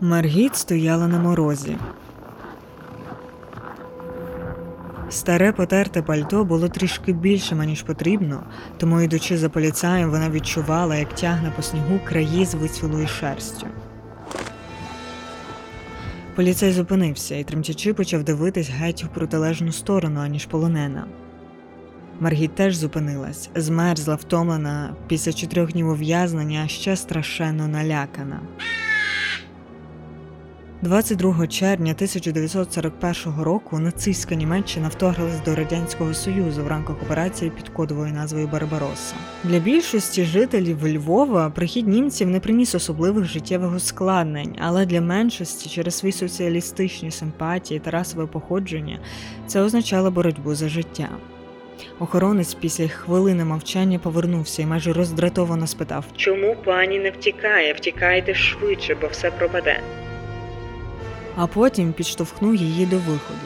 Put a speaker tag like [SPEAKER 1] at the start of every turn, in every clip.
[SPEAKER 1] Маргіт стояла на морозі. Старе потерте пальто було трішки більшим, ніж потрібно, тому, йдучи за поліцаєм, вона відчувала, як тягне по снігу краї з вицвілою шерстю. Поліцей зупинився і тремтячи почав дивитись геть у протилежну сторону, аніж полонена. Маргіт теж зупинилась, змерзла, втомлена, після чотирьох днів ув'язнення, ще страшенно налякана. 22 червня 1941 року нацистська Німеччина вторглась до Радянського Союзу в рамках операції під кодовою назвою Барбаросса. Для більшості жителів Львова прихід німців не приніс особливих життєвих ускладнень, але для меншості через свої соціалістичні симпатії та расове походження це означало боротьбу за життя. Охоронець після хвилини мовчання повернувся і майже роздратовано спитав: Чому пані не втікає? Втікайте швидше, бо все пропаде. А потім підштовхнув її до виходу.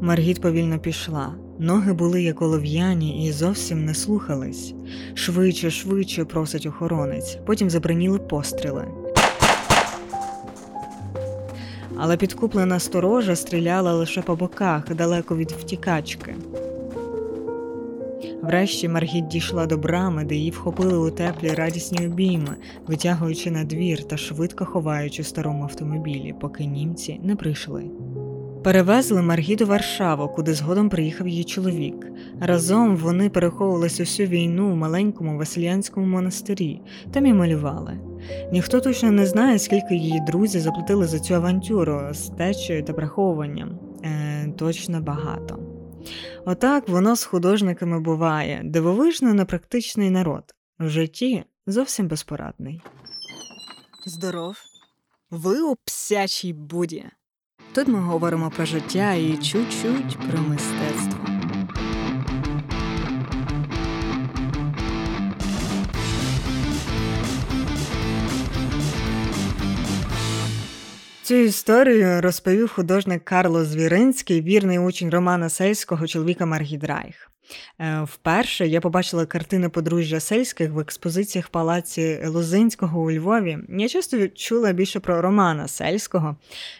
[SPEAKER 1] Маргіт повільно пішла. Ноги були як олов'яні і зовсім не слухались. Швидше, швидше просить охоронець. Потім забраніли постріли. Але підкуплена сторожа стріляла лише по боках, далеко від втікачки. Врешті Маргіт дійшла до брами, де її вхопили у теплі радісні обійми, витягуючи на двір та швидко ховаючи в старому автомобілі, поки німці не прийшли. Перевезли Маргіт у Варшаву, куди згодом приїхав її чоловік. Разом вони переховувалися усю війну в маленькому Васильянському монастирі, там і малювали. Ніхто точно не знає, скільки її друзі заплатили за цю авантюру з течею та приховуванням. Е, Точно багато. Отак воно з художниками буває дивовижно непрактичний народ. В житті зовсім безпорадний. Здоров, ви у псячій буді. Тут ми говоримо про життя і чуть-чуть про мистецтво. Цю історію розповів художник Карло Звіринський, вірний учень Романа Сельського чоловіка Маргіт Райх. Е, вперше я побачила картини подружжя сельських в експозиціях палаці Лозинського у Львові. Я часто чула більше про Романа Сельського.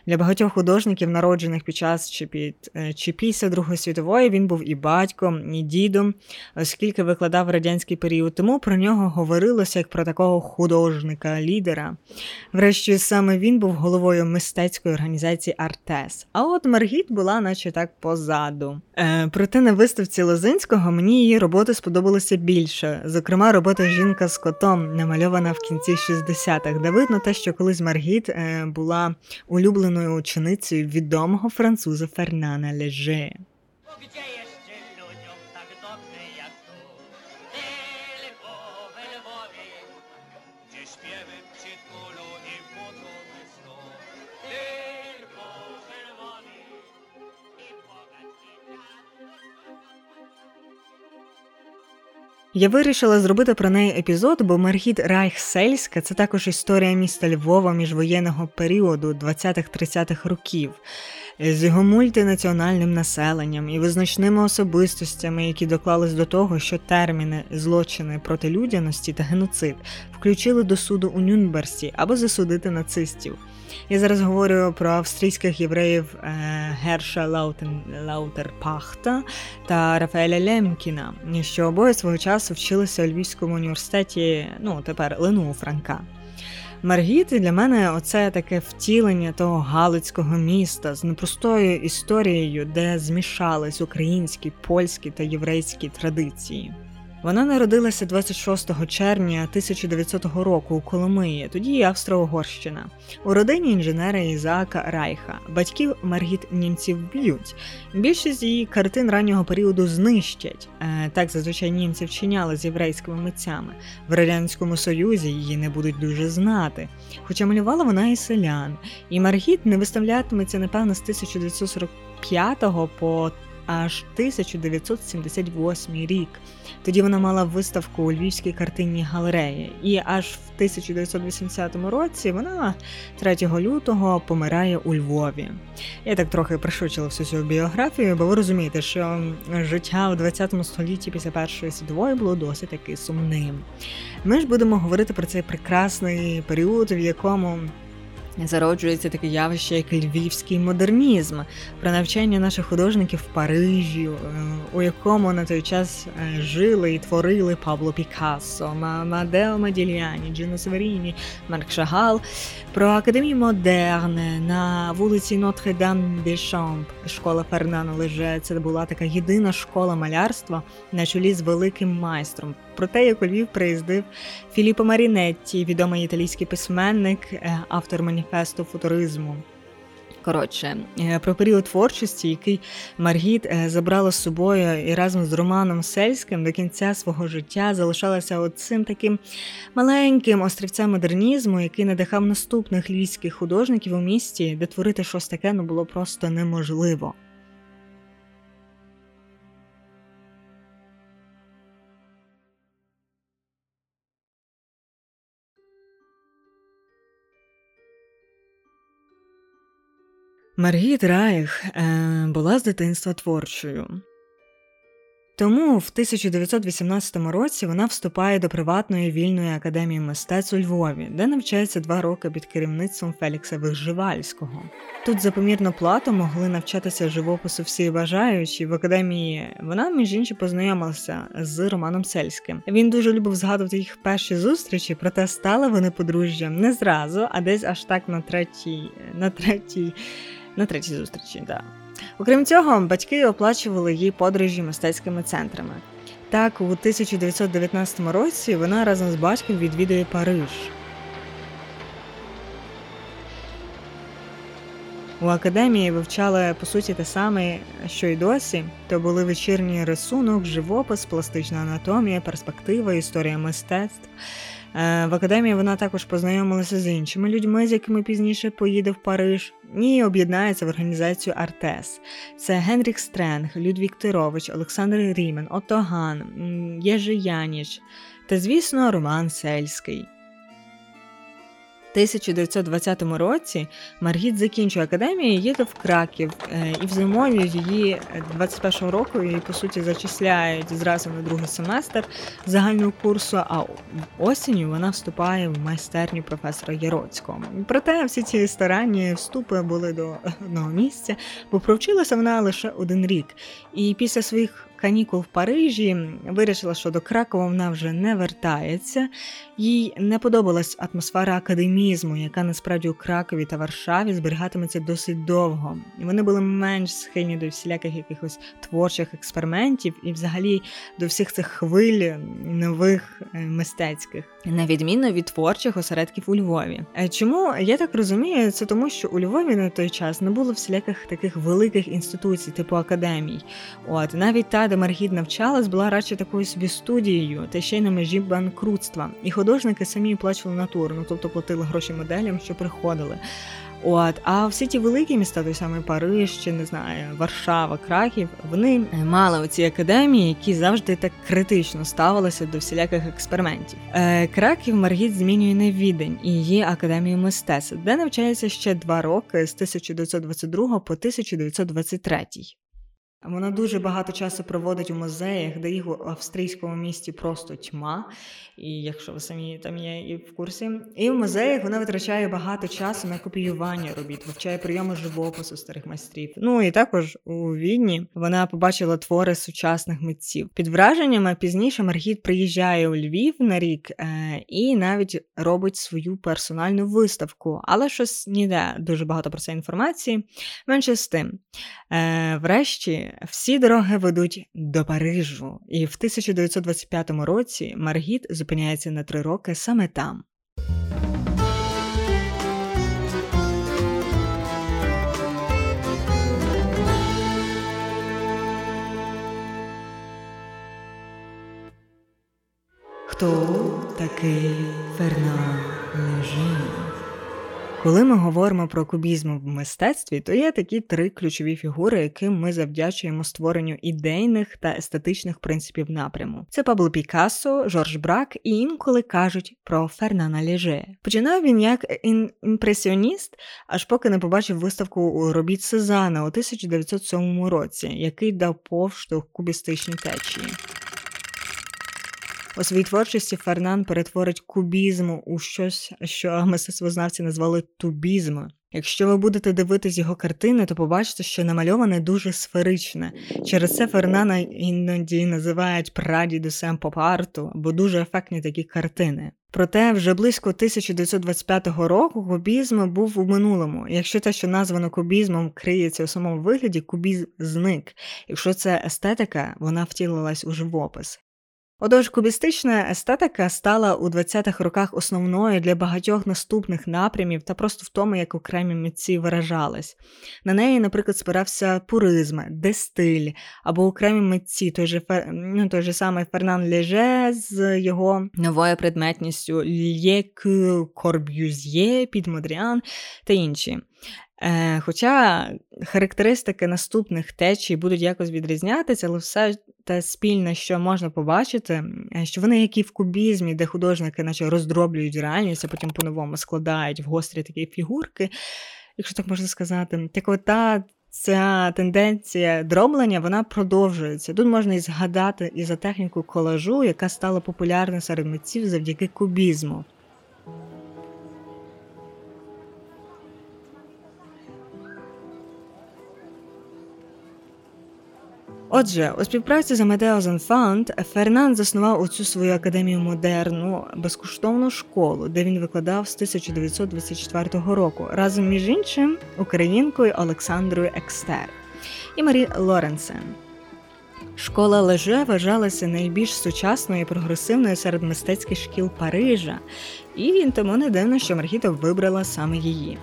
[SPEAKER 1] Для багатьох художників, народжених під час чи під е, чи після Другої світової, він був і батьком, і дідом, оскільки викладав радянський період. Тому про нього говорилося як про такого художника-лідера. Врешті саме він був головою мистецької організації Артес. А от Маргіт була, наче так, позаду. Е, Проте на виставці Лозинського Косинського мені її роботи сподобалося більше. Зокрема, робота Жінка з котом, намальована в кінці 60-х, де видно те, що колись Маргіт е, була улюбленою ученицею відомого француза Фернана Леже. Я вирішила зробити про неї епізод, бо Маргіт Райх-Сельська це також історія міста Львова міжвоєнного періоду 20-30-х років з його мультинаціональним населенням і визначними особистостями, які доклались до того, що терміни злочини проти людяності та геноцид включили до суду у Нюрнберзі, аби засудити нацистів. Я зараз говорю про австрійських євреїв е, Герша Лаутен, Лаутерпахта та Рафаеля Лемкіна, що обоє свого часу вчилися у Львівському університеті, ну тепер Лену Франка. Маргіт для мене оце таке втілення того галицького міста з непростою історією, де змішались українські, польські та єврейські традиції. Вона народилася 26 червня 1900 року у Коломиї, тоді Австро-Угорщина, у родині інженера Ізаака Райха. Батьків Маргіт німців б'ють. Більшість її картин раннього періоду знищать. Е, так зазвичай німці вчиняли з єврейськими митцями. В радянському союзі її не будуть дуже знати. Хоча малювала вона і селян. І Маргіт не виставлятиметься напевно з 1945 по аж 1978 рік. Тоді вона мала виставку у Львівській картинній галереї, і аж в 1980 році вона 3 лютого помирає у Львові. Я так трохи пришучила всю цю біографію, бо ви розумієте, що життя у 20 столітті після першої світової було досить таки сумним. Ми ж будемо говорити про цей прекрасний період, в якому зароджується таке явище, як львівський модернізм, про навчання наших художників в Парижі, е, у якому на той час е, жили і творили Пабло Пікассо, Мадео Мадільяні, Джино Северіні, Марк Шагал, про академію Модерне на вулиці Нотр-Дам де Шамп, школа Фернана Леже. Це була така єдина школа малярства на чолі з великим майстром про те, як у Львів приїздив Філіппо Марінетті, відомий італійський письменник, е, автор маніфесту футуризму. Коротше, е, про період творчості, який Маргіт е, забрала з собою і разом з Романом Сельським до кінця свого життя залишалася оцим таким маленьким острівцем модернізму, який надихав наступних львівських художників у місті, де творити щось таке ну було просто неможливо. Маргіт Райх е, була з дитинства творчою. Тому в 1918 році вона вступає до приватної вільної академії мистецтв у Львові, де навчається два роки під керівництвом Фелікса Виживальського. Тут за помірну плату могли навчатися живопису всі бажаючі в академії. Вона, між іншим, познайомилася з Романом Сельським. Він дуже любив згадувати їх перші зустрічі, проте стали вони подружжям не зразу, а десь аж так на третій, на третій на третій зустрічі. Да. Окрім цього, батьки оплачували їй подорожі мистецькими центрами. Так, у 1919 році вона разом з батьком відвідує Париж. У академії вивчали по суті те саме, що й досі. То були вечірній рисунок, живопис, пластична анатомія, перспектива, історія мистецтв. Е, в академії вона також познайомилася з іншими людьми, з якими пізніше поїде в Париж, і об'єднається в організацію Артес. Це Генрік Стренг, Людвік Тирович, Олександр Рімен, Отоган, Єжи Яніч та, звісно, Роман Сельський. 1920 році Маргіт закінчує академію, їде в Краків, е, і в зимові її 21-го року її по суті зачисляють зразу на другий семестр загального курсу. А осінню вона вступає в майстерню професора Яроцького. Проте всі ці старанні вступи були до одного місця, бо провчилася вона лише один рік. І після своїх канікул в Парижі, вирішила, що до Кракова вона вже не вертається. Їй не подобалась атмосфера академізму, яка насправді у Кракові та Варшаві зберігатиметься досить довго. Вони були менш схильні до всіляких якихось творчих експериментів і, взагалі, до всіх цих хвиль нових е, мистецьких, на відміну від творчих осередків у Львові. Е, чому я так розумію, це тому, що у Львові на той час не було всіляких таких великих інституцій, типу академій. От навіть та де Маргід навчалась, була радше такою собі студією, та ще й на межі банкрутства. І художники самі плачували натуру, ну тобто платили гроші моделям, що приходили. От, а всі ті великі міста, той самий Париж, чи не знаю, Варшава, Краків, вони мали оці академії, які завжди так критично ставилися до всіляких експериментів. Е, Краків Маргіт змінює на відень і її академію мистецтв, де навчається ще два роки з 1922 по 1923. Вона дуже багато часу проводить у музеях, де їх у австрійському місті просто тьма. І якщо ви самі там є і в курсі, і в музеях вона витрачає багато часу на копіювання робіт, вивчає прийоми живопису старих майстрів. Ну і також у Відні вона побачила твори сучасних митців. Під враженнями пізніше Маргіт приїжджає у Львів на рік е, і навіть робить свою персональну виставку, але щось ніде дуже багато про це інформації. Менше з тим, е, врешті всі дороги ведуть до Парижу, і в 1925 році Маргіт зупиняється на три роки саме там. Хто такий Фернан Леже? Коли ми говоримо про кубізм в мистецтві, то є такі три ключові фігури, яким ми завдячуємо створенню ідейних та естетичних принципів напряму. Це Пабло Пікассо, Жорж Брак і інколи кажуть про Фернана Леже. Починав він як імпресіоніст, аж поки не побачив виставку робіт Сезана у 1907 році, який дав поштовх кубістичній течії. У своїй творчості Фернан перетворить кубізм у щось, що мистецтвознавці назвали тубізм. Якщо ви будете дивитись його картини, то побачите, що намальоване дуже сферичне. Через це Фернана іноді називають прадідусем поп-арту, бо дуже ефектні такі картини. Проте вже близько 1925 року кубізм був у минулому. Якщо те, що названо кубізмом, криється у самому вигляді, кубізм зник. Якщо це естетика, вона втілилась у живопис. Отож, кубістична естетика стала у 20-х роках основною для багатьох наступних напрямів та просто в тому, як окремі митці виражались. На неї, наприклад, спирався пуризм, дестиль або окремі митці, той же ну, той же самий Фернан Леже з його новою предметністю Лєк Корб'юз'є, Підмодріан та інші. Е, Хоча характеристики наступних течій будуть якось відрізнятися, але все те спільне, що можна побачити, е, що вони, як і в кубізмі, де художники наче роздроблюють реальність, а потім по-новому складають в гострі такі фігурки, якщо так можна сказати, так от та ця тенденція дроблення вона продовжується. Тут можна і згадати і за техніку колажу, яка стала популярна серед митців завдяки кубізму. Отже, у співпраці з Амеде Озанфаном Фернан заснував оцю свою академію модерну безкоштовну школу, де він викладав з 1924 року, разом між іншим українкою Олександрою Екстер і Марі Лорансен. Школа Леже вважалася найбільш сучасною і прогресивною серед мистецьких шкіл Парижа, і тому не дивно, що Маргіта вибрала саме її.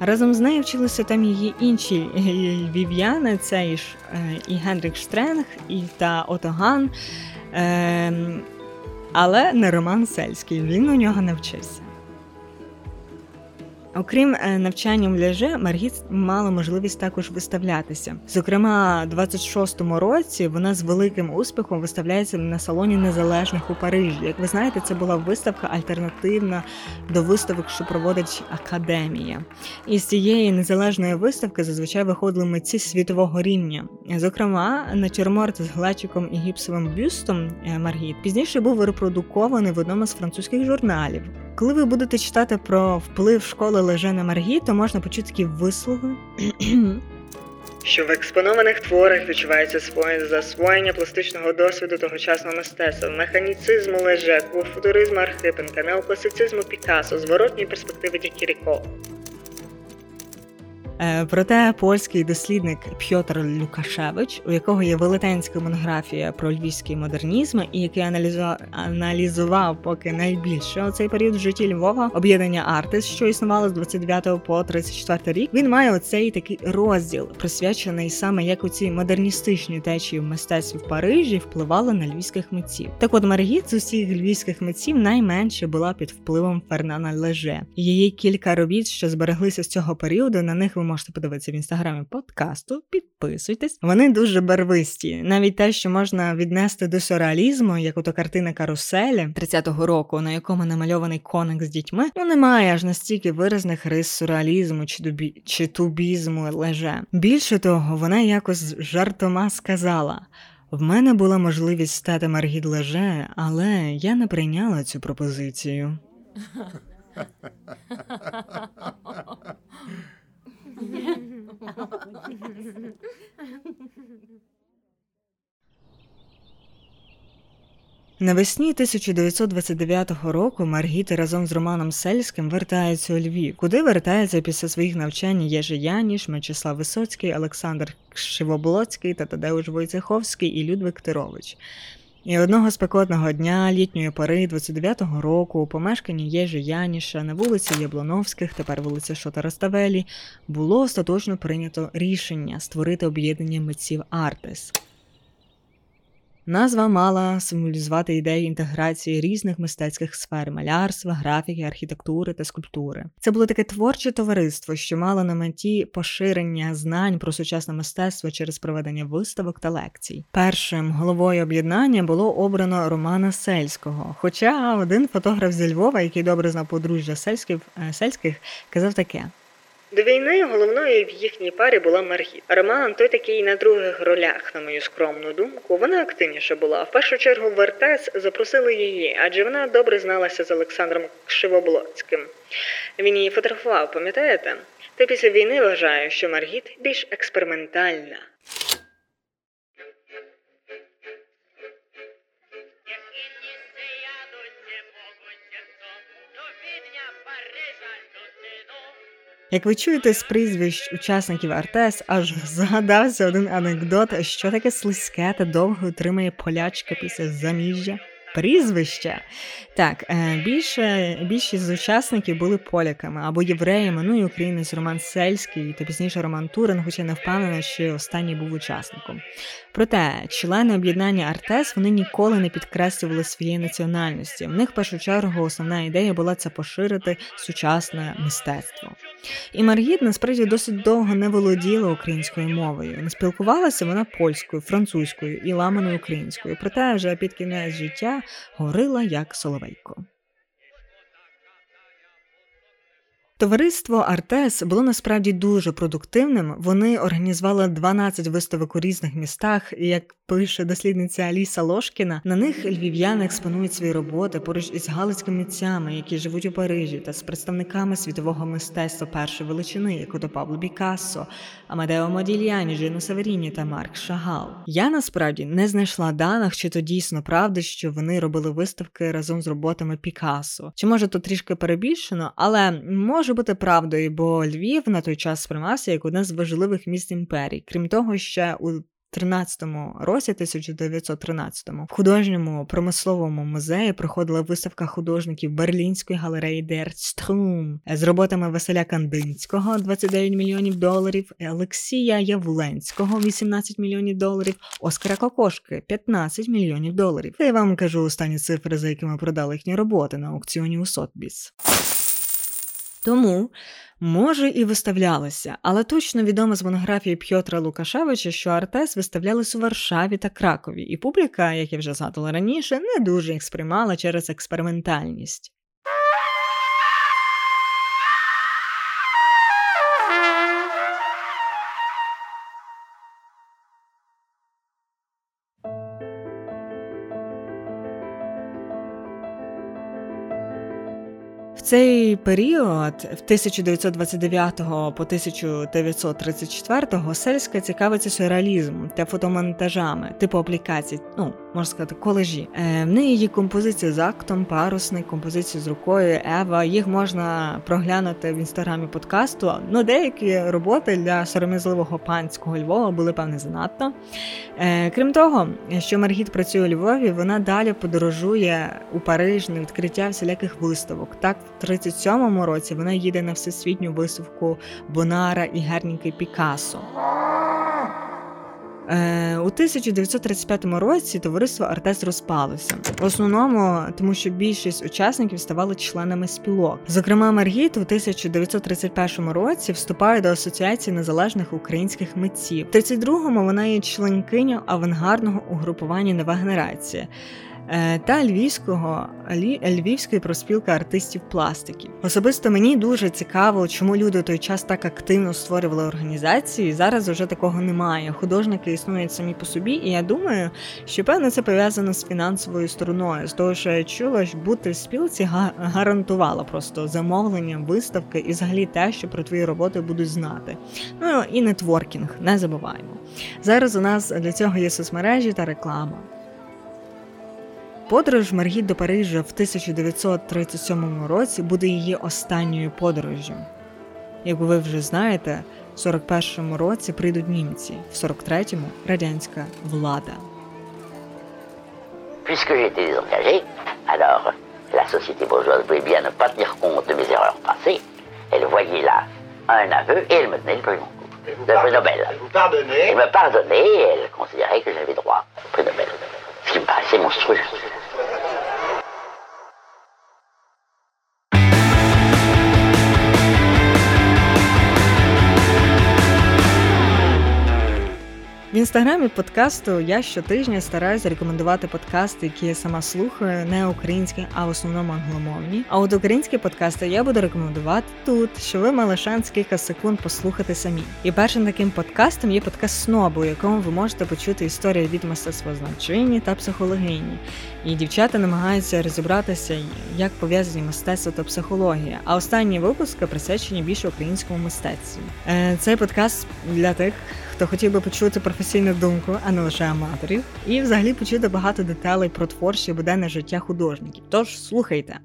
[SPEAKER 1] Разом з нею вчилися там її інші вів'яни, це і, і Генрік Штренг, і та Отоган, е, але не Роман Сельський. Він у нього навчився. Окрім е, навчання в ляже, Маргіт мала можливість також виставлятися. Зокрема, у 26-му році вона з великим успіхом виставляється на салоні незалежних у Парижі. Як ви знаєте, це була виставка альтернативна до виставок, що проводить академія. І з цієї незалежної виставки зазвичай виходили митці світового рівня. Зокрема, натюрморт з глечиком і гіпсовим бюстом е, Маргіт пізніше був репродукований в одному з французьких журналів. Коли ви будете читати про вплив школи Лежена Маргі, то можна почути такі вислови. Що в експонованих творах відчувається своє засвоєння пластичного досвіду тогочасного мистецтва, механіцизму леже, футуризму Архипенка, неокласицизму Пікассо, зворотній перспективи Дікіріко. Е, проте польський дослідник Пьотр Люкашевич, у якого є велетенська монографія про львівський модернізм, і який аналізував, аналізував поки найбільше цей період в житті Львова об'єднання Артис, що існувало з 29 по 34 рік. Він має оцей такий розділ, присвячений саме як у ці модерністичні течії в мистецтві в Парижі впливали на львівських митців. Так от Маргіт з усіх львівських митців найменше була під впливом Фернана Леже. Її кілька робіт, що збереглися з цього періоду, на них можете подивитися в інстаграмі подкасту. Підписуйтесь. Вони дуже барвисті. Навіть те, що можна віднести до сюрреалізму, як ото картина каруселі 30-го року, на якому намальований коник з дітьми, ну немає аж настільки виразних рис сюрреалізму чи дубі чи тубізму леже. Більше того, вона якось жартома сказала. В мене була можливість стати Маргід Леже, але я не прийняла цю пропозицію. Навесні 1929 року Маргіта разом з Романом Сельським вертаються у Львів, куди вертається після своїх навчань Єжи Яніш, Мечислав Висоцький, Олександр Шивоблоцький та Тадеуш Войцеховський і Людвиг Тирович. І одного спекотного дня літньої пори 29-го року у помешканні Єжі Яніша на вулиці Яблоновських, тепер вулиця Шотараставелі, було остаточно прийнято рішення створити об'єднання митців Артес. Назва мала символізувати ідею інтеграції різних мистецьких сфер малярства, графіки, архітектури та скульптури. Це було таке творче товариство, що мало на меті поширення знань про сучасне мистецтво через проведення виставок та лекцій. Першим головою об'єднання було обрано Романа Сельського. Хоча один фотограф зі Львова, який добре знав подружжя сельських, е, сельських, казав таке. До війни головною в їхній парі була Маргіт. Роман той такий на других ролях, на мою скромну думку. Вона активніша була. В першу чергу в Артес запросили її, адже вона добре зналася з Олександром Кшивоблоцьким. Він її фотографував, пам'ятаєте? Та після війни вважаю, що Маргіт більш експериментальна. Як ви чуєте з прізвищ учасників Артес, аж згадався один анекдот, що таке слизьке та довго утримує полячка після заміжжя. Прізвище. Так, е, більше, більшість з учасників були поляками або євреями, ну і українець Роман Сельський та пізніше Роман Турин, хоча не впевнена, що останній був учасником. Проте члени об'єднання Артес вони ніколи не підкреслювали своєї національності. В них в першу чергу основна ідея була це поширити сучасне мистецтво. І Маргіт насправді досить довго не володіла українською мовою. Не спілкувалася вона польською, французькою і ламаною українською. Проте вже під кінець життя говорила як соловейко. Товариство Артес було насправді дуже продуктивним. Вони організували 12 виставок у різних містах, і як пише дослідниця Аліса Лошкіна, на них львів'яни експонують свої роботи поруч із галицькими митцями, які живуть у Парижі, та з представниками світового мистецтва першої величини, як ото Пабло Бікассо, Амадео Модільяні, Джину Саверіні та Марк Шагал. Я насправді не знайшла даних, чи то дійсно правда, що вони робили виставки разом з роботами Пікассо. Чи може то трішки перебільшено, але може бути правдою, бо Львів на той час сприймався як одне з важливих міст імперії. Крім того, ще у 13-му році, 1913-му, в художньому промисловому музеї проходила виставка художників Берлінської галереї Дерцтрум з роботами Василя Кандинського 29 мільйонів доларів, Олексія Явленського 18 мільйонів доларів, Оскара Кокошки 15 мільйонів доларів. Я вам кажу останні цифри, за якими продали їхні роботи на аукціоні у Сотбіс. Тому, може, і виставлялися, але точно відомо з монографії Пьотра Лукашевича, що Артес виставлялись у Варшаві та Кракові, і публіка, як я вже згадувала раніше, не дуже їх сприймала через експериментальність. Цей період, в 1929 по 1934 сельська цікавиться сюрреалізмом та фотомонтажами, типу аплікацій, ну можна сказати, колежі. Е, в неї є композиція з актом, парусник, композиція з рукою Ева. Їх можна проглянути в інстаграмі подкасту. Ну, деякі роботи для сором'язливого панського Львова були певне занадто. Е, крім того, що Маргіт працює у Львові, вона далі подорожує у Париж на відкриття всіляких виставок. Так, в 37-му році вона їде на всесвітню виставку Бонара і Герніки Пікассо. Е, у 1935 році товариство Артес розпалося в основному, тому що більшість учасників ставали членами спілок. Зокрема, Маргіт у 1931 році вступає до асоціації незалежних українських митців. В 32-му вона є членкиню авангардного угрупування Нова генерація. Е, та львівського львівської проспілки артистів пластиків. Особисто мені дуже цікаво, чому люди той час так активно створювали організації. Зараз вже такого немає. Художники існують самі по собі, і я думаю, що певно це пов'язано з фінансовою стороною. З того, що я чула, що бути в спілці гарантувала просто замовлення, виставки і взагалі те, що про твої роботи будуть знати. Ну і нетворкінг, не забуваємо. Зараз у нас для цього є соцмережі та реклама. Подорож Маргіт до Парижа в 1937 році буде її останньою подорожжю. Як ви вже знаєте, в 41-му році прийдуть німці, в 43-му радянська влада.
[SPEAKER 2] Puisque j'étais désengagé, alors la société bourgeoise voulait bien ne pas tenir compte de mes erreurs passées. Elle voyait là un aveu et elle me tenait le prix le prix Nobel.
[SPEAKER 3] Elle vous pardonnait
[SPEAKER 2] Elle me pardonnait et elle considérait que j'avais droit au prix Nobel.
[SPEAKER 1] construir. Інстаграмі подкасту я щотижня стараюся рекомендувати подкасти, які я сама слухаю, не українські, а в основному англомовні. А от українські подкасти я буду рекомендувати тут, що ви мали шанс кілька секунд послухати самі. І першим таким подкастом є подкаст Снобу, у якому ви можете почути історії від мистецтвознавчині та психологині. І дівчата намагаються розібратися, як пов'язані мистецтво та психологія. А останні випуски присвячені більше українському мистецтву. Е, цей подкаст для тих хто хотів би почути професійну думку, а не лише аматорів, і взагалі почути багато деталей про творче буденне життя художників. Тож слухайте.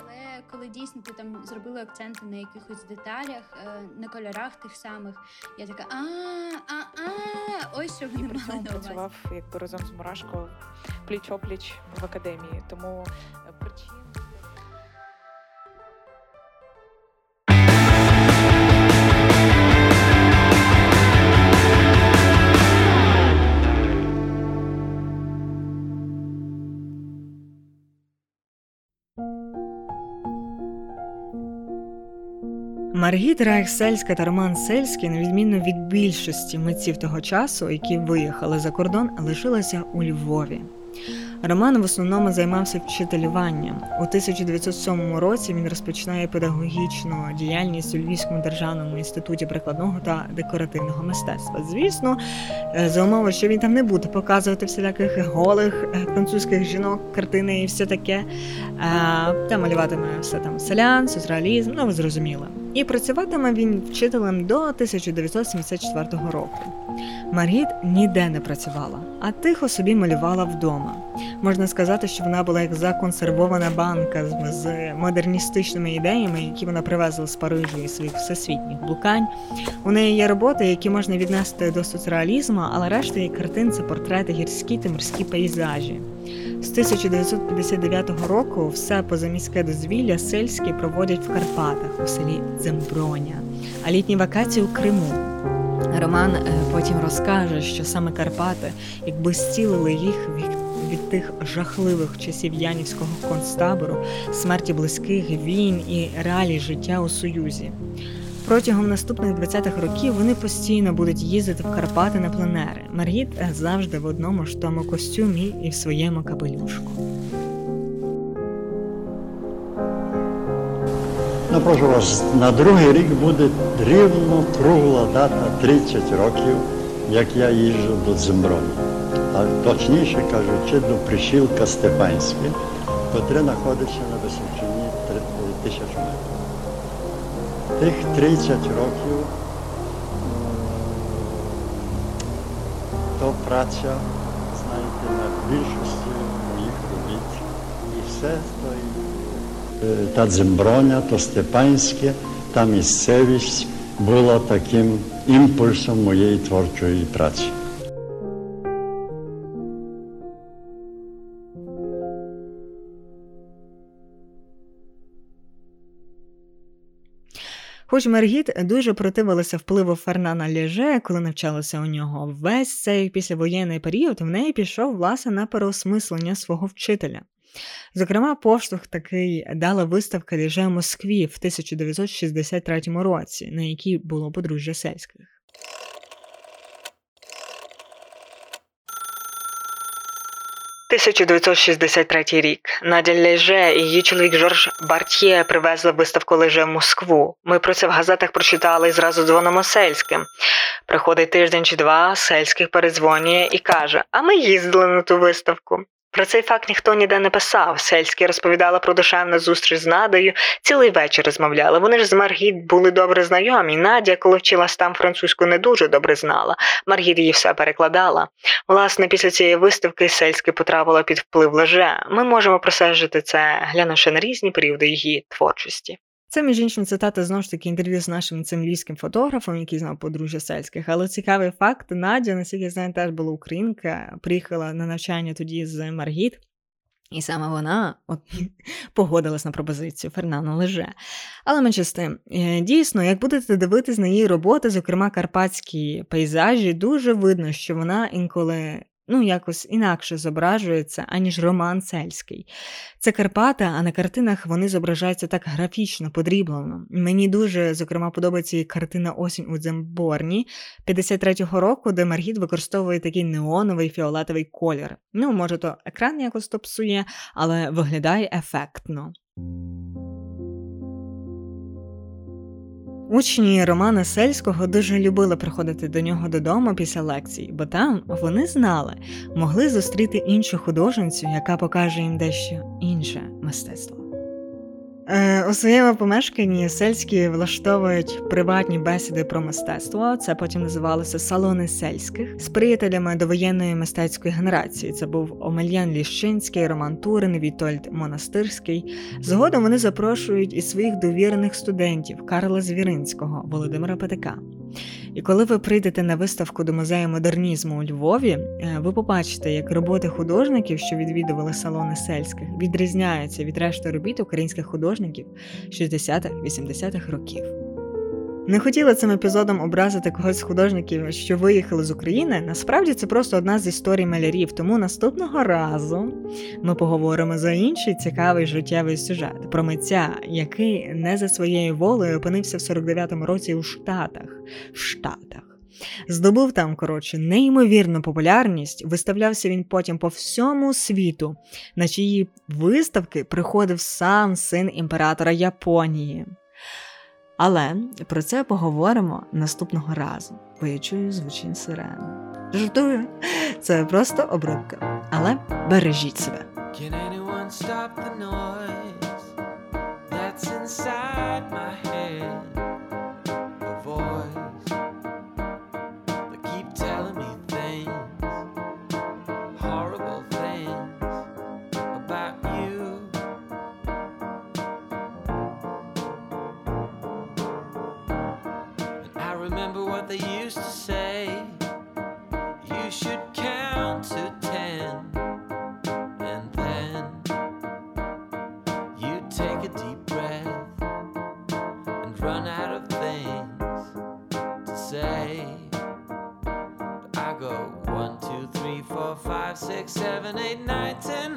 [SPEAKER 3] Але коли дійсно ти там зробили акценти на якихось деталях, е, на кольорах тих самих, я така а а а ось що вони мали на увазі.
[SPEAKER 4] працював якби разом з Мурашко пліч опліч в академії, тому е, причин.
[SPEAKER 1] Маргіт Райхсельська та Роман Сельський, на відміну від більшості митців того часу, які виїхали за кордон, лишилися у Львові. Роман в основному займався вчителюванням. У 1907 році він розпочинає педагогічну діяльність у Львівському державному інституті прикладного та декоративного мистецтва. Звісно, е, за умови, що він там не буде показувати всіляких голих е, французьких жінок, картини і все таке, та малюватиме все там селян, соціалізм, ну ви зрозуміли. І працюватиме він вчителем до 1974 року. Маргіт ніде не працювала, а тихо собі малювала вдома. Можна сказати, що вона була як законсервована банка з модерністичними ідеями, які вона привезла з Парижу і своїх всесвітніх блукань. У неї є роботи, які можна віднести до соцреалізму, але решта її картин це портрети гірські та морські пейзажі. З 1959 року все позаміське дозвілля сельські проводять в Карпатах у селі Дземброня, а літні вакації у Криму. Роман е, потім розкаже, що саме Карпати, якби зцілили їх від тих жахливих часів Янівського концтабору, смерті близьких, війн і реалій життя у Союзі. Протягом наступних 20-х років вони постійно будуть їздити в Карпати на пленери. Маргіт е, завжди в одному ж тому костюмі і в своєму капелюшку.
[SPEAKER 5] Ну, прошу вас, на другий рік буде рівно кругла дата 30 років, як я їжджу до Дземброні. А точніше кажучи, до Пришілка Степанське, котре знаходиться на височині Тих 30 років то праця, знаєте, на більшості моїх робіт. І все стоїть. Та Дземброня, то Степанське, та місцевість була таким імпульсом моєї творчої праці.
[SPEAKER 1] Хоч Маргіт дуже противилася впливу Фернана Ліже, коли навчалася у нього весь цей післявоєнний період, в неї пішов власне на переосмислення свого вчителя. Зокрема, поштовх такий дала виставка Ліже в Москві в 1963 році, на якій було подружжя сельських. «1963 рік Надя Леже і її чоловік Жорж Бартьє привезли виставку Леже в Москву. Ми про це в газетах прочитали і зразу дзвонимо сельським. Приходить тиждень чи два, сельських передзвонює і каже: А ми їздили на ту виставку. Про цей факт ніхто ніде не писав. Сельські розповідала про душевну зустріч з Надою, цілий вечір розмовляли. Вони ж з Маргіт були добре знайомі. Надя, коли вчилась там французьку, не дуже добре знала. Маргіт її все перекладала. Власне, після цієї виставки сельське потрапила під вплив леже. Ми можемо просежити це, глянувши на різні періоди її творчості. Це, між іншим, цитата знову ж таки інтерв'ю з нашим цим львівським фотографом, який знав подружжя сельських. Але цікавий факт: Надя, наскільки я знаю, теж була українка, приїхала на навчання тоді з Маргіт. І саме вона от, погодилась на пропозицію Фернана Леже. Але менше з тим, дійсно, як будете дивитись на її роботи, зокрема карпатські пейзажі, дуже видно, що вона інколи ну, якось інакше зображується, аніж роман Цельський. Це Карпата, а на картинах вони зображаються так графічно, подріблено. Мені дуже, зокрема, подобається і картина Осінь у Дземборні 53-го року, де Маргіт використовує такий неоновий фіолетовий колір. Ну, може, то екран якось то псує, але виглядає ефектно. Учні Романа Сельського дуже любили приходити до нього додому після лекцій, бо там вони знали, могли зустріти іншу художницю, яка покаже їм дещо інше мистецтво. Е, у своєму помешканні сельські влаштовують приватні бесіди про мистецтво. Це потім називалося салони сельських з приятелями довоєнної мистецької генерації. Це був Омельян Ліщинський, Роман Турин, Вітольд Монастирський. Згодом вони запрошують і своїх довірених студентів Карла Звіринського, Володимира Петика. І коли ви прийдете на виставку до музею модернізму у Львові, е, ви побачите, як роботи художників, що відвідували салони сельських, відрізняються від решти робіт українських художників 60-80-х років. Не хотіла цим епізодом образити когось з художників, що виїхали з України. Насправді це просто одна з історій малярів. Тому наступного разу ми поговоримо за інший цікавий життєвий сюжет про митця, який не за своєю волею опинився в 49-му році у Штатах. Штатах. Здобув там, коротше, неймовірну популярність, виставлявся він потім по всьому світу, на чиї виставки приходив сам син імператора Японії. Але про це поговоримо наступного разу, бо я чую звучить сирени. Жартую, це просто обробка. Але бережіть себе. Can anyone stop the noise that's inside my head? One, two, three, four, five, six, seven, eight, nine, ten,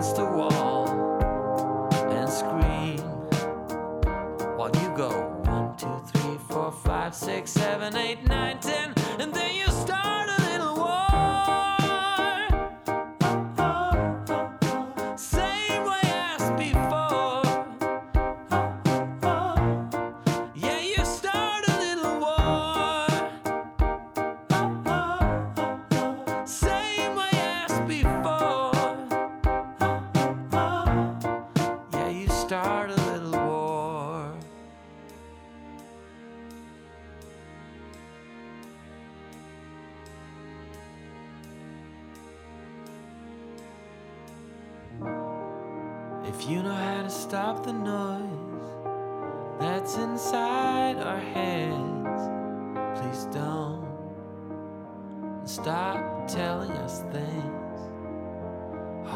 [SPEAKER 1] against the wall and scream. While you go one, two, three, four, five, six, seven, eight, nine, ten,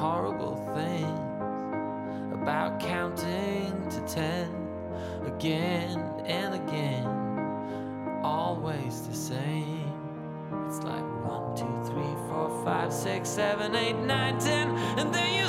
[SPEAKER 1] horrible things about counting to ten again and again, always the same. It's like one, two, three, four, five, six, seven, eight, nine, ten, and then you